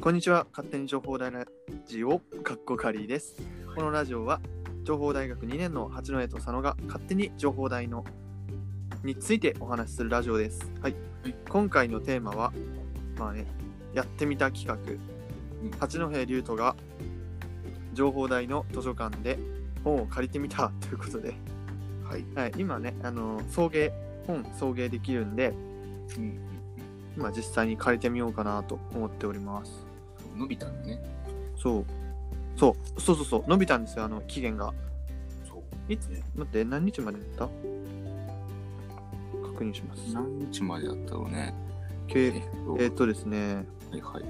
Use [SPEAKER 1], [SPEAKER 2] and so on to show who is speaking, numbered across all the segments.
[SPEAKER 1] こんにちは。勝手に情報大ラジオ、かっこかりです。このラジオは、情報大学2年の八戸と佐野が勝手に情報大のについてお話しするラジオです。はい。
[SPEAKER 2] はい
[SPEAKER 1] 今回のテーマは、まあね、やってみた企画、八戸龍斗が情報大の図書館で本を借りてみた ということで、
[SPEAKER 2] はい。
[SPEAKER 1] はい、今ね、あの送迎、本送迎できるんで、
[SPEAKER 2] うん。
[SPEAKER 1] 今実際に借りてみようかなと思っております。
[SPEAKER 2] 伸びたんだね。
[SPEAKER 1] そう。そう、そうそうそう、伸びたんですよ、あの、期限が。
[SPEAKER 2] そう。
[SPEAKER 1] いつ？
[SPEAKER 2] ね
[SPEAKER 1] 待って、何日までだった？確認します。
[SPEAKER 2] 何日までだったろうね。
[SPEAKER 1] け
[SPEAKER 2] えっと、
[SPEAKER 1] えーっとですね、
[SPEAKER 2] はいはい。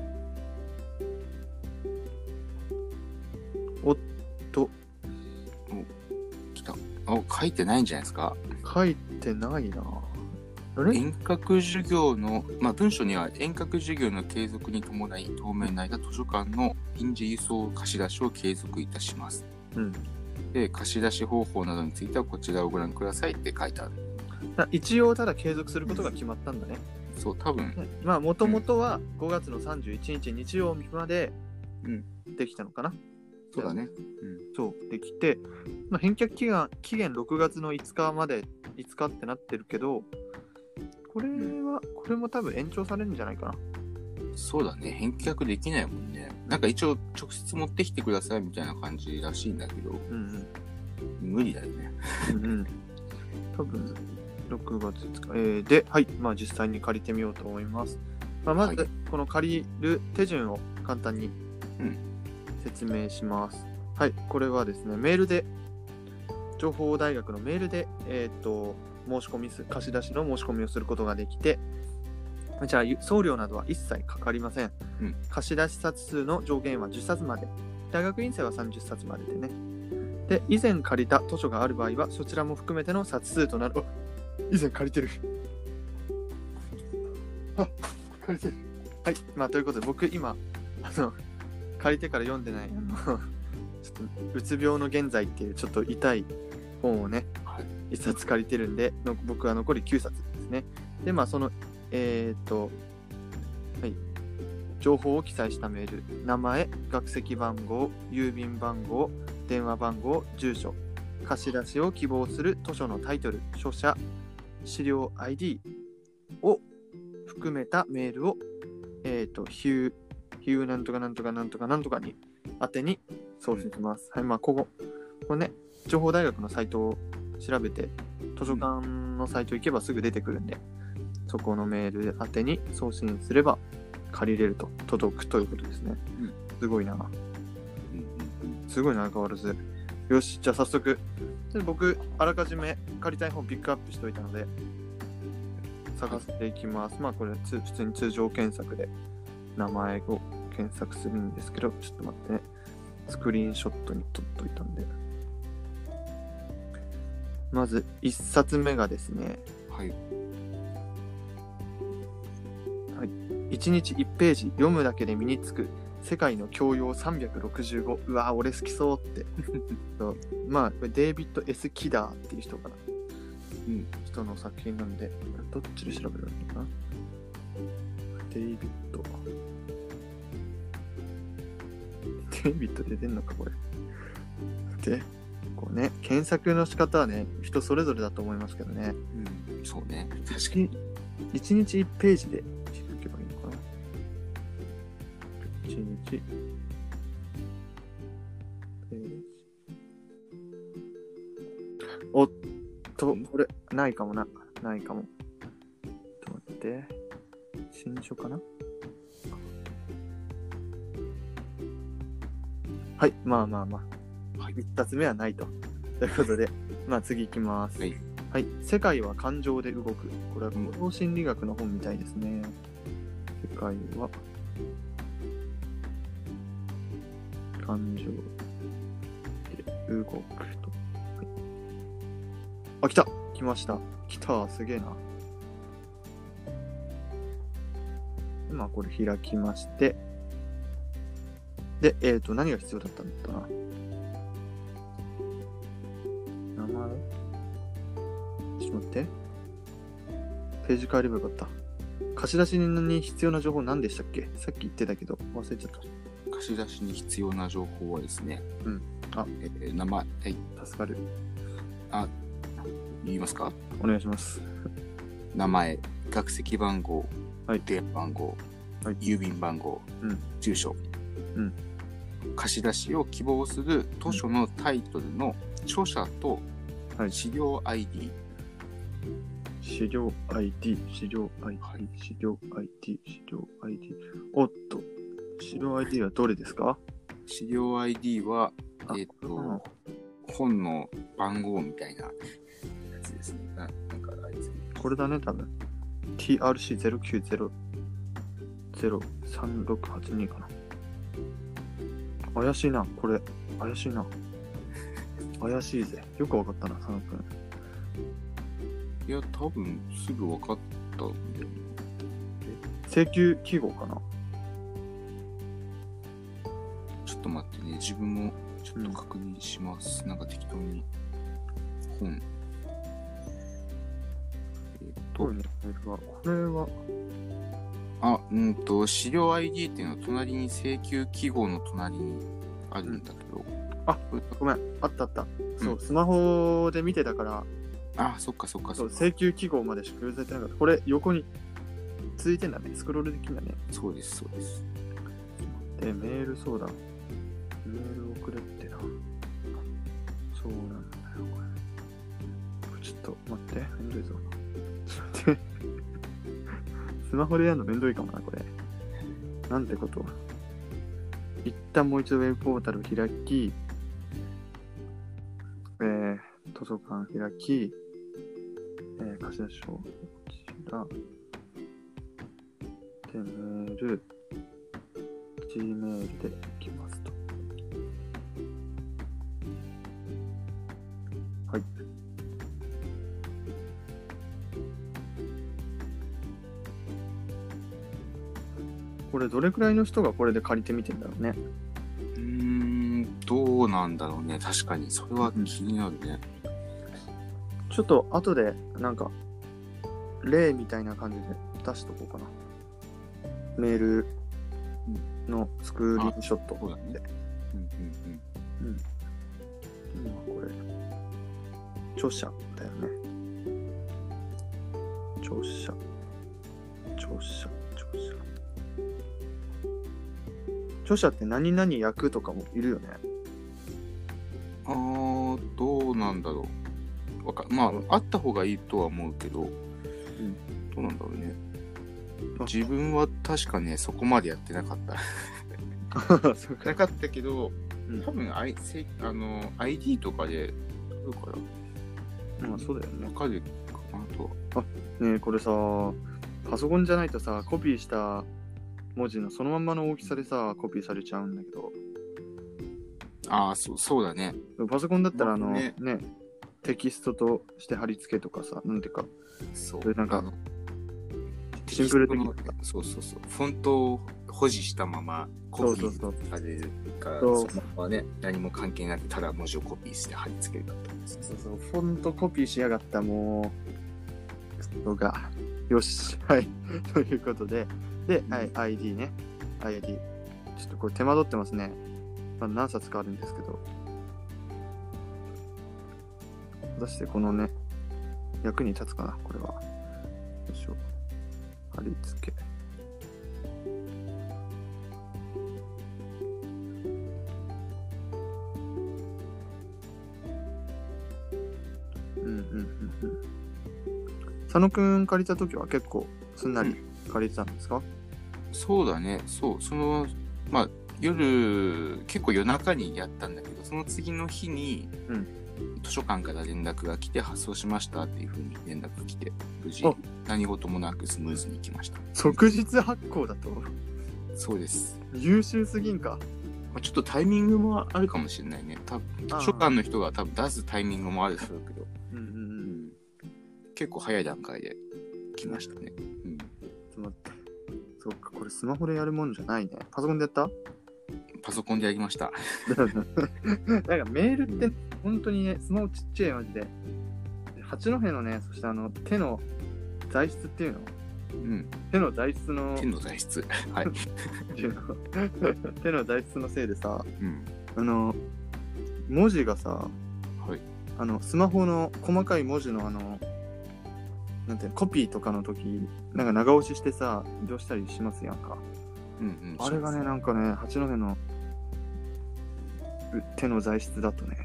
[SPEAKER 1] と、
[SPEAKER 2] 来た。あ、書いてないんじゃないですか？
[SPEAKER 1] 書いてないな。
[SPEAKER 2] 遠隔授業の、まあ、文書には遠隔授業の継続に伴い、当面の間、図書館の臨時輸送貸し出しを継続いたします。
[SPEAKER 1] うん。
[SPEAKER 2] で、貸し出し方法などについてはこちらをご覧くださいって書いてある。
[SPEAKER 1] だ一応、ただ継続することが決まったんだね。
[SPEAKER 2] そう、多分、
[SPEAKER 1] ねまあ、もともとは5月の31日日曜日まで
[SPEAKER 2] うん
[SPEAKER 1] できたのかな。
[SPEAKER 2] そうだね。
[SPEAKER 1] そう、できて、まあ、返却期限期限6月の5日まで、5日ってなってるけど、これは、これも多分延長されるんじゃないかな。
[SPEAKER 2] うん。そうだね。返却できないもんね。なんか一応、直接持ってきてくださいみたいな感じらしいんだけど、
[SPEAKER 1] うん
[SPEAKER 2] 無理だよね。
[SPEAKER 1] うん。うんうん。多分、6月5日。えーで、はい、まあ実際に借りてみようと思います。まあ、まず、
[SPEAKER 2] はい
[SPEAKER 1] この借りる手順を簡単に
[SPEAKER 2] うん
[SPEAKER 1] 説明します。はい、これはですね、メールで、情報大学のメールで、えっ、と、申し込みす、貸し出しの申し込みをすることができて、じゃあ、ゆ送料などは一切かかりません。
[SPEAKER 2] うん
[SPEAKER 1] 貸し出し冊数の上限は10冊まで。大学院生は30冊まででね。で、以前借りた図書がある場合は、そちらも含めての冊数となる。あ以前借りてる。あ、借りてる。はい。まあ、ということで、僕、今、あの、借りてから読んでない、あの、ちょっと、うつ病の現在っていう、ちょっと痛い本をね、
[SPEAKER 2] はい。
[SPEAKER 1] 一冊借りてるんで、の僕は残り9冊ですね。で、まあ、その、えーっと、はい。情報を記載したメール、名前、学籍番号、郵便番号、電話番号、住所、貸し出しを希望する図書のタイトル、書者、資料 ID を含めたメールを、えっ、と、ヒュー、ヒューなんとかなんとかなんとかなんとかに宛てに送信します。はい、まあ、ここ、これね、情報大学のサイトを調べて、図書館のサイト行けばすぐ出てくるんで、そこのメール宛てに送信すれば借りれると、届くということですね。
[SPEAKER 2] うん
[SPEAKER 1] すごいな。すごいな、相変わらず。よし、じゃあ早速。で僕、あらかじめ借りたい本ピックアップしといたので、探していきます。まあ、これつ、普通に通常検索で名前を検索するんですけど、ちょっと待ってね。スクリーンショットに撮っといたんで。まず、1冊目がですね、
[SPEAKER 2] はい。
[SPEAKER 1] 1日1ページ読むだけで身につく世界の教養365うわ俺好きそうって。そう。まあこれデイビッド・ S・ キダーっていう人かな。
[SPEAKER 2] うん。
[SPEAKER 1] 人の作品なんでどっちで調べるのかな。デイビッド。デイビッドで出んのかこれ。でこうね検索の仕方はね人それぞれだと思いますけどね
[SPEAKER 2] うん。そうね。確かに。
[SPEAKER 1] 1日1ページで気づけばいいのかな1日ページおっとこれないかもなないかもちょっと待って新書かなはいまあまあまあ、
[SPEAKER 2] はい
[SPEAKER 1] 1冊目はないとということでまあ次行きます
[SPEAKER 2] はい
[SPEAKER 1] はい、世界は感情で動く。これは
[SPEAKER 2] うん
[SPEAKER 1] 行動心理学の本みたいですね。世界は感情で動くと。はい、あ、来た来ました。来たすげえな。今これ開きまして。で、えっ、と、何が必要だったんだったな。名前ちょっと待って。ページ変えればよかった。貸し出しに必要な情報何でしたっけ？さっき言ってたけど、忘れちゃった。
[SPEAKER 2] 貸し出しに必要な情報はですね、
[SPEAKER 1] うん。あ。
[SPEAKER 2] えー名前、はい、
[SPEAKER 1] 助かる。
[SPEAKER 2] 言いますか？
[SPEAKER 1] お願いします。
[SPEAKER 2] 名前、学籍番号、
[SPEAKER 1] はい。
[SPEAKER 2] 電話番号、
[SPEAKER 1] はい。
[SPEAKER 2] 郵便番号、
[SPEAKER 1] うん。
[SPEAKER 2] 住所、
[SPEAKER 1] うん。
[SPEAKER 2] 貸し出しを希望する図書のタイトルの著者と
[SPEAKER 1] はい
[SPEAKER 2] 資料 ID、
[SPEAKER 1] 資料 ID、資料 ID、
[SPEAKER 2] はい
[SPEAKER 1] 資料 ID、資料 ID。おっと、資料 ID はどれですか？
[SPEAKER 2] 資料 ID は、
[SPEAKER 1] あ
[SPEAKER 2] えっ、
[SPEAKER 1] これかな
[SPEAKER 2] と、本の番号みたいなやつですね。ななんかあれですね。
[SPEAKER 1] これだね、多分。TRC09003682 かな。怪しいな、これ。怪しいな。怪しいぜ。よくわかったな、佐野くん。
[SPEAKER 2] いや、多分すぐ分かったんで。
[SPEAKER 1] 請求記号かな？
[SPEAKER 2] ちょっと待ってね、自分もちょっと確認します。なんか適当に本。えっと、
[SPEAKER 1] どういうメールはこれは、
[SPEAKER 2] あ、うんと、資料 ID っていうのは隣に請求記号の隣にあるんだけど。
[SPEAKER 1] あ
[SPEAKER 2] これ
[SPEAKER 1] ごめん、あったあった。そうう、
[SPEAKER 2] ん
[SPEAKER 1] スマホで見てたから、
[SPEAKER 2] あ、そっかそっか
[SPEAKER 1] そ
[SPEAKER 2] そうっか。
[SPEAKER 1] 請求記号までしか表示されてなかった。これ、横についてんだね。スクロールできんだね。
[SPEAKER 2] そうです、そうです。
[SPEAKER 1] で、メール、そうだ。メール送れってな。そうなんだよ、これ。これちょっと待って、めんどいぞ。ちょっと待って。スマホでやるのめんどいかもな、これ。なんてこと？一旦もう一度ウェブポータルを開き、えー、図書館開き、えー、貸し出し書、こちら、で、メール、Gmail でいきますと。はい。これどれくらいの人がこれで借りてみてんだろうね。
[SPEAKER 2] うなんだろうね。確かに。それは気になるね。
[SPEAKER 1] ちょっと後でなんか例みたいな感じで出しとこうかな。メールのスクリーンショット。
[SPEAKER 2] そうだね。うん。うん。
[SPEAKER 1] 今これ、著者だよね。著者、著者、著者。著者って何々役とかもいるよね。
[SPEAKER 2] うん。あー、どうなんだろう。わかまあ、あった方がいいとは思うけど、どうなんだろうね。自分は確かね、そこまでやってなかった。なかったけど、
[SPEAKER 1] うん
[SPEAKER 2] 多分、I、せあの ID とかで、どうか
[SPEAKER 1] まあそうだよ
[SPEAKER 2] な。
[SPEAKER 1] ね
[SPEAKER 2] わ。かるかなとは。
[SPEAKER 1] ねえこれさ、パソコンじゃないとさ、コピーした文字のそのまんまの大きさでさ、コピーされちゃうんだけど、
[SPEAKER 2] ああ、そう、そうだね。
[SPEAKER 1] パソコンだったらあの、
[SPEAKER 2] まあ
[SPEAKER 1] ね
[SPEAKER 2] ね
[SPEAKER 1] テキストとして貼り付けとかさ、なんていうか、
[SPEAKER 2] そう。
[SPEAKER 1] それなんか
[SPEAKER 2] あの
[SPEAKER 1] シンプル的
[SPEAKER 2] テキストのそうそうそう。フォントを保持したままコピ
[SPEAKER 1] そうそう
[SPEAKER 2] ーされるから、
[SPEAKER 1] そう
[SPEAKER 2] そのままね、何も関係なく、ただ文字をコピーして貼り付けるたんです。
[SPEAKER 1] そうそう、フォントコピーしやがった、もう。のが、よし、はい。ということで、で、はい、ID ね。ID。ちょっとこれ手間取ってますね。まあ、何冊かあるんですけど。果たしてこのね、役に立つかな、これは。よいしょ。貼り付け。うんうんうんうん。佐野くん借りた時は結構すんなり借りてたんですか、
[SPEAKER 2] そうだね、そう、その、まあ、夜、結構夜中にやったんだけど、その次の日に、
[SPEAKER 1] うん
[SPEAKER 2] 図書館から連絡が来て発送しましたっていうふうに連絡来て、無事
[SPEAKER 1] あ、
[SPEAKER 2] 何事もなくスムーズにいきました。
[SPEAKER 1] 即日発行だと？
[SPEAKER 2] そうです。
[SPEAKER 1] 優秀すぎんか。
[SPEAKER 2] まあ、ちょっとタイミングもあるかもしれないね。多分図書館の人が多分出すタイミングもあるだろうけど、
[SPEAKER 1] うんうんう。
[SPEAKER 2] うんん、結構早い段階で来ましたね。うん、
[SPEAKER 1] ちょっと待って。そっか、これスマホでやるもんじゃないね。パソコンでやった？
[SPEAKER 2] パソコンでやりました。
[SPEAKER 1] なんかメールって本当にね、スマホちっちゃいマジで。八戸のね、そしてあの手の材質っていうの？
[SPEAKER 2] うん。
[SPEAKER 1] 手の材質の
[SPEAKER 2] 手の材質。はい。
[SPEAKER 1] 手の材質のせいでさ
[SPEAKER 2] うん。
[SPEAKER 1] あの文字がさ
[SPEAKER 2] はい。
[SPEAKER 1] あのスマホの細かい文字のあのなんていうのコピーとかの時なんか長押ししてさ移動したりしますやんか
[SPEAKER 2] うんうん。
[SPEAKER 1] あれがねなんかね八戸のう手の材質だとね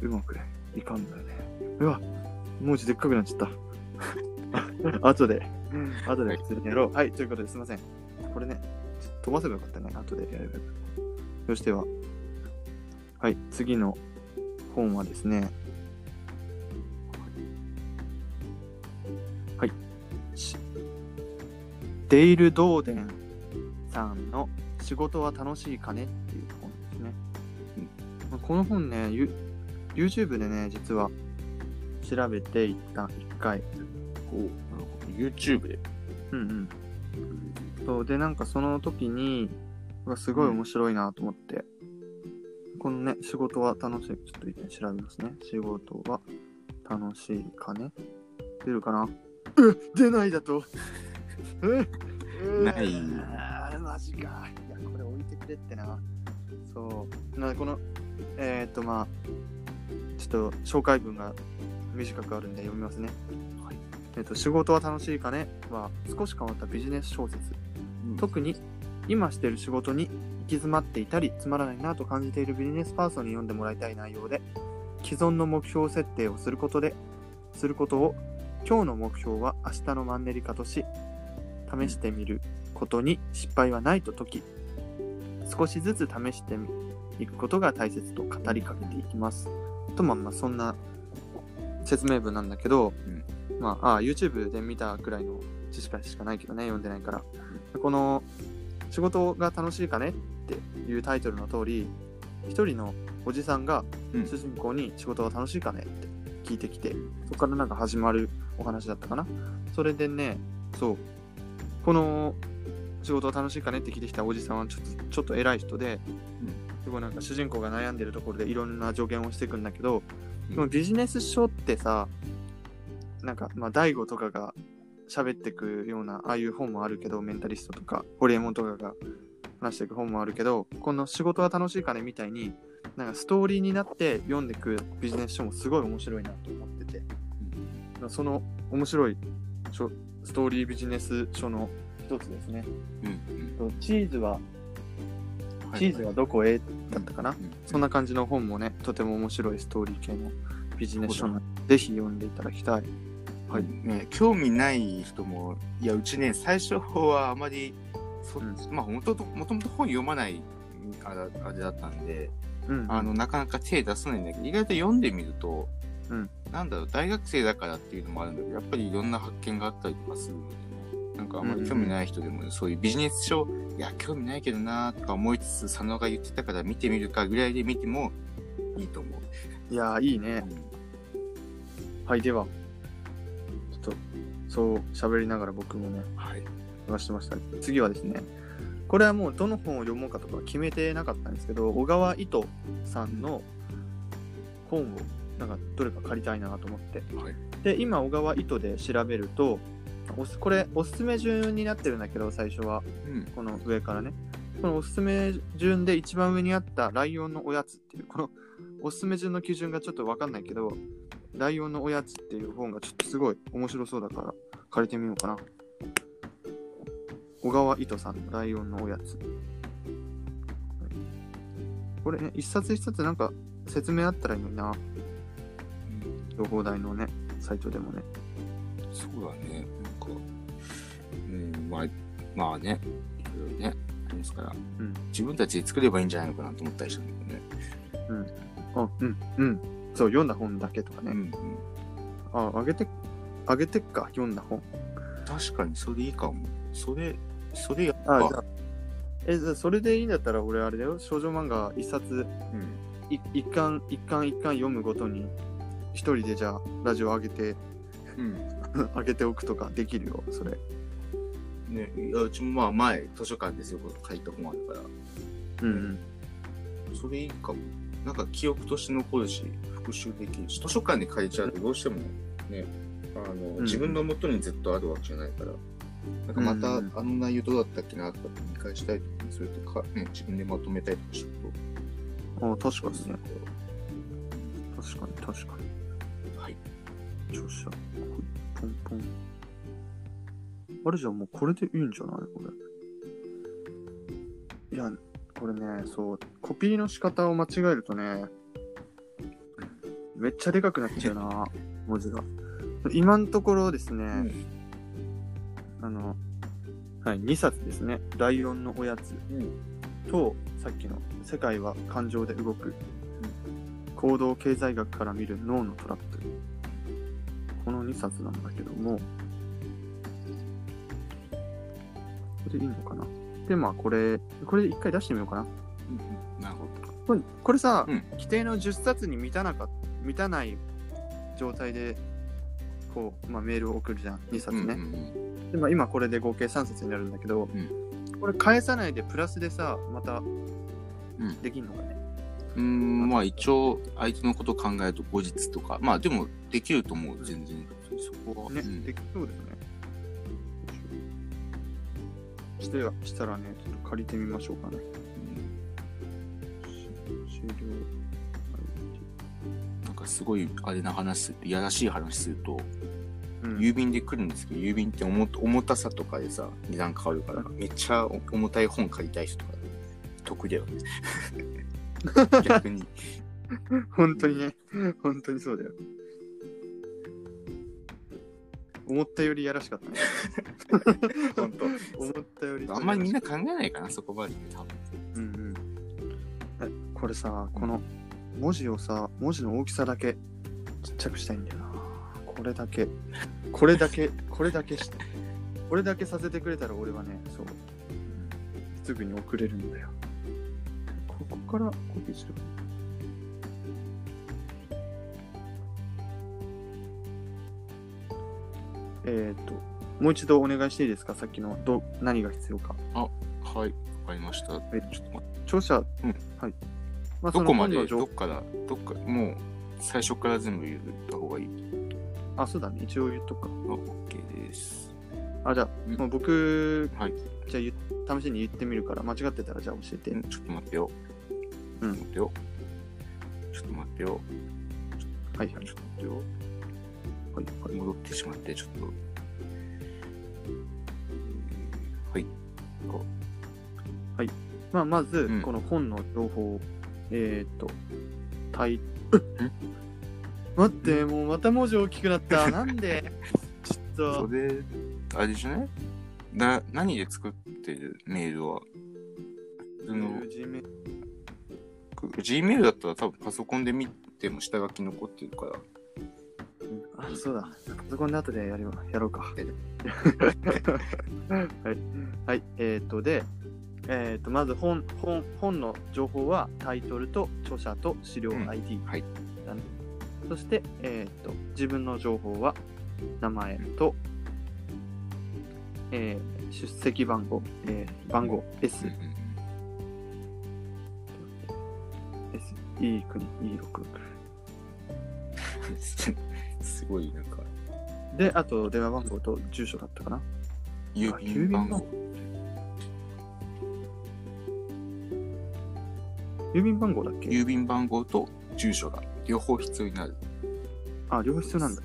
[SPEAKER 1] うまくねいかんだよね。うわ文字でっかくなっちゃった。あ 後で後で普通にやろう。はい、ということですいません。これね飛ばせばよかったね。後でやればよかった。そしてははい次の本はですねはい。しデイル・ドーデンさんの「仕事は楽しいかね?」この本ねユ YouTube でね実は調べていった一回。
[SPEAKER 2] おなるほど。YouTube で？
[SPEAKER 1] うんうん。そうでなんかその時にすごい面白いなと思って、このね仕事は楽しい。ちょっと一回調べますね。仕事は楽しいかね。出るかな？う出ないだと。う
[SPEAKER 2] ない。
[SPEAKER 1] マジか。いやこれ置いてくれってな。そう。なこのえー、っとまあちょっと紹介文が短くあるんで読みますね。
[SPEAKER 2] はい。
[SPEAKER 1] えっと、仕事は楽しいかね？は少し変わったビジネス小説。特に今している仕事に行き詰まっていたりつまらないなと感じているビジネスパーソンに読んでもらいたい内容で既存の目標設定をすることですることを今日の目標は明日のマンネリ化とし試してみることに失敗はないと解き少しずつ試していくことが大切と語りかけていきますとまあまあそんな説明文なんだけど、まああ YouTube で見たくらいの知識しかないけどね読んでないからこの「仕事が楽しいかね?」っていうタイトルの通り一人のおじさんが
[SPEAKER 2] うん
[SPEAKER 1] 主人公に「仕事は楽しいかね?」って聞いてきてそこからなんか始まるお話だったかなそれでねそうこの「仕事は楽しいかね?」って聞いてきたおじさんはちょっとちょっと偉い人で、すごいなんか主人公が悩んでるところでいろんな助言をしていくんだけど、
[SPEAKER 2] うん
[SPEAKER 1] でもビジネス書ってさなんかまあ大悟とかが喋ってくようなああいう本もあるけどメンタリストとかホリエモンとかが話していく本もあるけどこの「仕事は楽しいかね?」みたいになんかストーリーになって読んでいくビジネス書もすごい面白いなと思っててその面白い書ストーリービジネス書の一つですね
[SPEAKER 2] うんうん。
[SPEAKER 1] チーズは
[SPEAKER 2] はい
[SPEAKER 1] チーズはどこへだったかな、
[SPEAKER 2] うん
[SPEAKER 1] そんな感じの本もね、とても面白いストーリー系のビジネス書なので、ぜひ読んでいただきたい。
[SPEAKER 2] はい、ね、興味ない人も、いや、うちね、最初はあまり、そ
[SPEAKER 1] うん。
[SPEAKER 2] まあ、もともと本読まないあれだったんで、
[SPEAKER 1] うん、
[SPEAKER 2] あの、なかなか手出さないんだけど、意外と読んでみると、
[SPEAKER 1] うん。
[SPEAKER 2] なんだろう、大学生だからっていうのもあるんだけど、やっぱりいろんな発見があったりとかするのでね、なんかあまり興味ない人でも、ねそういうビジネス書、いや、興味ないけどなとか思いつつ、佐野が言ってたから見てみるかぐらいで見てもいいと思う。
[SPEAKER 1] いやー、いいね。はい、では、ちょっと、そう喋りながら僕もね、
[SPEAKER 2] はい。
[SPEAKER 1] 話してました。次はですね、これはもうどの本を読もうかとか決めてなかったんですけど、小川糸さんの本を、なんかどれか借りたいなと思って。
[SPEAKER 2] はい。
[SPEAKER 1] で、今、小川糸で調べると、おすこれ、おすすめ順になってるんだけど、最初は。
[SPEAKER 2] うん。
[SPEAKER 1] この上からね。このおすすめ順で一番上にあったライオンのおやつっていう、このおすすめ順の基準がちょっとわかんないけど、ライオンのおやつっていう本がちょっとすごい面白そうだから借りてみようかな。小川糸さんのライオンのおやつ。これね、一冊一冊なんか説明あったらいいのにな。情報台のね、サイトでもね。
[SPEAKER 2] そうだね。なんか、うん、まあ、まあね、いろいろね、ありますから、
[SPEAKER 1] うん
[SPEAKER 2] 自分たちで作ればいいんじゃないのかなと思ったりしたんだけどね。
[SPEAKER 1] あ、うん、うん。そう、読んだ本だけとかね。
[SPEAKER 2] うんうん。
[SPEAKER 1] あ、あげて、あげてっか、読んだ本。
[SPEAKER 2] 確かにそれいいかも。それ、それやっ
[SPEAKER 1] あ、
[SPEAKER 2] ぱ
[SPEAKER 1] じゃあ、え、じゃあそれでいいんだったら、俺あれだよ、少女漫画一冊、
[SPEAKER 2] うん。
[SPEAKER 1] い一巻、一巻一巻読むごとに、一人でじゃあ、ラジオ上げて、
[SPEAKER 2] うん。
[SPEAKER 1] 上げておくとかできるよ、それ。
[SPEAKER 2] ね、いやうちもまあ前、図書館ですよ、書いた本あるから、
[SPEAKER 1] うん
[SPEAKER 2] それいいかも。なんか記憶として残るし、復習できるし、図書館で借りちゃうとどうしてもね、あの、
[SPEAKER 1] ん
[SPEAKER 2] 自分の元にずっとあるわけじゃないから、なんかまた
[SPEAKER 1] うん
[SPEAKER 2] あの内容どうだったっけなとかって見返したいとか、それとか、ね、自分でまとめたりとかすると。
[SPEAKER 1] あ確かにね。確かに確かに。
[SPEAKER 2] はい。
[SPEAKER 1] 著者。ポンポン。あれじゃあもうこれでいいんじゃない？これ。いや、これね、そう、コピーの仕方を間違えるとね、めっちゃでかくなっちゃうな、文字が。今のところですね、
[SPEAKER 2] ん
[SPEAKER 1] あの、はい、2冊ですね。ライオンのおやつと、さっきの世界は感情で動く、行動経済学から見る脳のトラップ。この2冊なんだけども、これでいいのかな？で、まあこれ、これ一回出してみようかな。
[SPEAKER 2] うんなるほど。
[SPEAKER 1] これこれさ、
[SPEAKER 2] うん
[SPEAKER 1] 規定の10冊に満たなか満たない状態で、こう、まあ、メールを送るじゃん、2冊ね。
[SPEAKER 2] うんうん
[SPEAKER 1] でまあ、今これで合計3冊になるんだけど、
[SPEAKER 2] ん
[SPEAKER 1] これ返さないでプラスでさ、また
[SPEAKER 2] うん
[SPEAKER 1] できんのかね？
[SPEAKER 2] うん、まあ一応相手のことを考えると後日とか、まあでもできると思う、全然。そこは。
[SPEAKER 1] ね、
[SPEAKER 2] うん
[SPEAKER 1] できそうですね。してはしたらね、ちょっと借りてみましょうかね。終了。
[SPEAKER 2] なんかすごいあれな話すると、いやらしい話すると、
[SPEAKER 1] うん、
[SPEAKER 2] 郵便で来るんですけど、郵便って重重たさとかでさ、値段変わるから、めっちゃ重たい本借りたい人とか、得だよね。逆に。
[SPEAKER 1] 本当にね、本当にそうだよ。思ったよりやらしかったね。
[SPEAKER 2] 本当。
[SPEAKER 1] 思ったより。
[SPEAKER 2] あんまりみんな考えないかな、そこまで、多分。
[SPEAKER 1] うんうん。え、これさ、この文字をさ、文字の大きさだけちっちゃくしたいんだよな。これだけ、これだけ、これだけして。これだけさせてくれたら俺はね、そう、すぐに送れるんだよ。ここからコピーする。えっ、と、もう一度お願いしていいですか？さっきのど何が必要か。
[SPEAKER 2] はい、わかりました。
[SPEAKER 1] え
[SPEAKER 2] ちょっと待って
[SPEAKER 1] 著者、
[SPEAKER 2] うん
[SPEAKER 1] はい。まあ
[SPEAKER 2] どこまで、どっから、どっか、もう、最初から全部言った方がいい。
[SPEAKER 1] あ、そうだね。一応言っとくか。
[SPEAKER 2] あ、OK です。
[SPEAKER 1] あ、じゃあ、
[SPEAKER 2] うん
[SPEAKER 1] もう僕、
[SPEAKER 2] はい
[SPEAKER 1] じゃあ試しに言ってみるから、間違ってたらじゃあ教えて。
[SPEAKER 2] んちょっと待ってよ。
[SPEAKER 1] うん
[SPEAKER 2] ちょっと待ってよ。ちょっと待ってよ。
[SPEAKER 1] はいはい
[SPEAKER 2] ちょっと待ってよ。
[SPEAKER 1] はいはい。
[SPEAKER 2] 戻ってしまって、ちょっと。はい。こ
[SPEAKER 1] まあ、まず
[SPEAKER 2] うん、
[SPEAKER 1] この本の情報を、えーっと、タイ、待って、もうまた文字大きくなった。なんで？ち
[SPEAKER 2] う
[SPEAKER 1] ょっと、
[SPEAKER 2] それ、あれじゃない？な、何で作ってるメールは？普通の
[SPEAKER 1] Gmail
[SPEAKER 2] Gmail だったら多分パソコンで見ても下書き残ってるから。
[SPEAKER 1] あ、そうだ。パソコンで後でやるわやろうか。はい。はい。えーっと、で、えーっと、まず本、本、本の情報はタイトルと著者と資料
[SPEAKER 2] うん
[SPEAKER 1] ID
[SPEAKER 2] はい。
[SPEAKER 1] そして、えーっと、自分の情報は名前と、えー出席番号、えー番号 S、
[SPEAKER 2] うんうん
[SPEAKER 1] S、E 国 E66。
[SPEAKER 2] すごいなんか、
[SPEAKER 1] で、あと電話番号と住所だったかな。
[SPEAKER 2] 郵便番号。
[SPEAKER 1] 郵便番号だっけ？
[SPEAKER 2] 郵便番号と住所が両方必要になる。
[SPEAKER 1] あ、両方必要なんだ。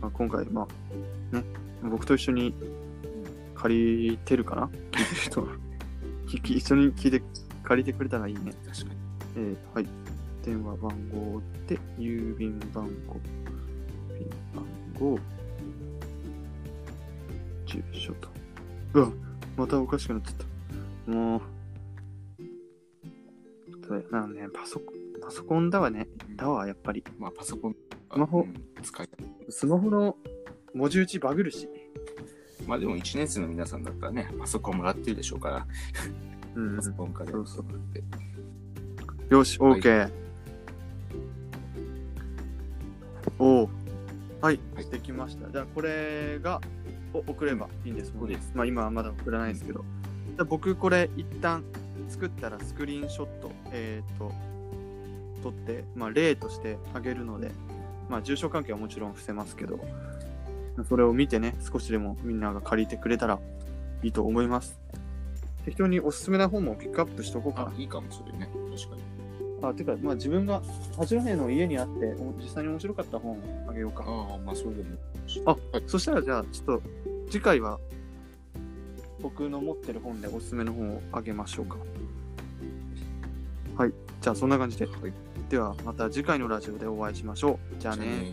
[SPEAKER 1] まあ、今回、まあ、ね、僕と一緒に借りてるかな？聞いてる人一緒に聞いて、借りてくれたらいいね。
[SPEAKER 2] 確かに。
[SPEAKER 1] えーはい。電話番号で、郵便番号、郵便番号、住所と。うわ、またおかしくなっちゃった。もう、なね、パソコン、パソコンだわね。だわ、やっぱり。
[SPEAKER 2] まあパソコン、
[SPEAKER 1] スマホ
[SPEAKER 2] うん使い
[SPEAKER 1] スマホの文字打ちバグるし。
[SPEAKER 2] まあでも1年生の皆さんだったらね、パソコンもらってるでしょうから、
[SPEAKER 1] うん
[SPEAKER 2] パソコンから。
[SPEAKER 1] よし、
[SPEAKER 2] はい
[SPEAKER 1] OK。おお。はい、
[SPEAKER 2] はい
[SPEAKER 1] できました。じゃあ、これがお送ればいいんですもんね。まあ、今はまだ送らないですけど。じゃあ僕、これ、一旦作ったらスクリーンショット、えっ、と、取って、まあ、例として挙げるので、まあ、住所関係はもちろん伏せますけど、それを見てね、少しでもみんなが借りてくれたらいいと思います。適当におすすめな本もピックアップしとこうか
[SPEAKER 2] あ、いいかもしれない。確かに。
[SPEAKER 1] な。あ、てか、まあ、自分が八戸の家にあって、お実際に面白かった本をあげようか。
[SPEAKER 2] ああ、まあそれでも。
[SPEAKER 1] あ
[SPEAKER 2] はい、
[SPEAKER 1] そしたらじゃあ、ちょっと次回は僕の持ってる本でおすすめの本をあげましょうか。はい、じゃあそんな感じで。
[SPEAKER 2] はい。
[SPEAKER 1] ではまた次回のラジオでお会いしましょう。
[SPEAKER 2] じゃあね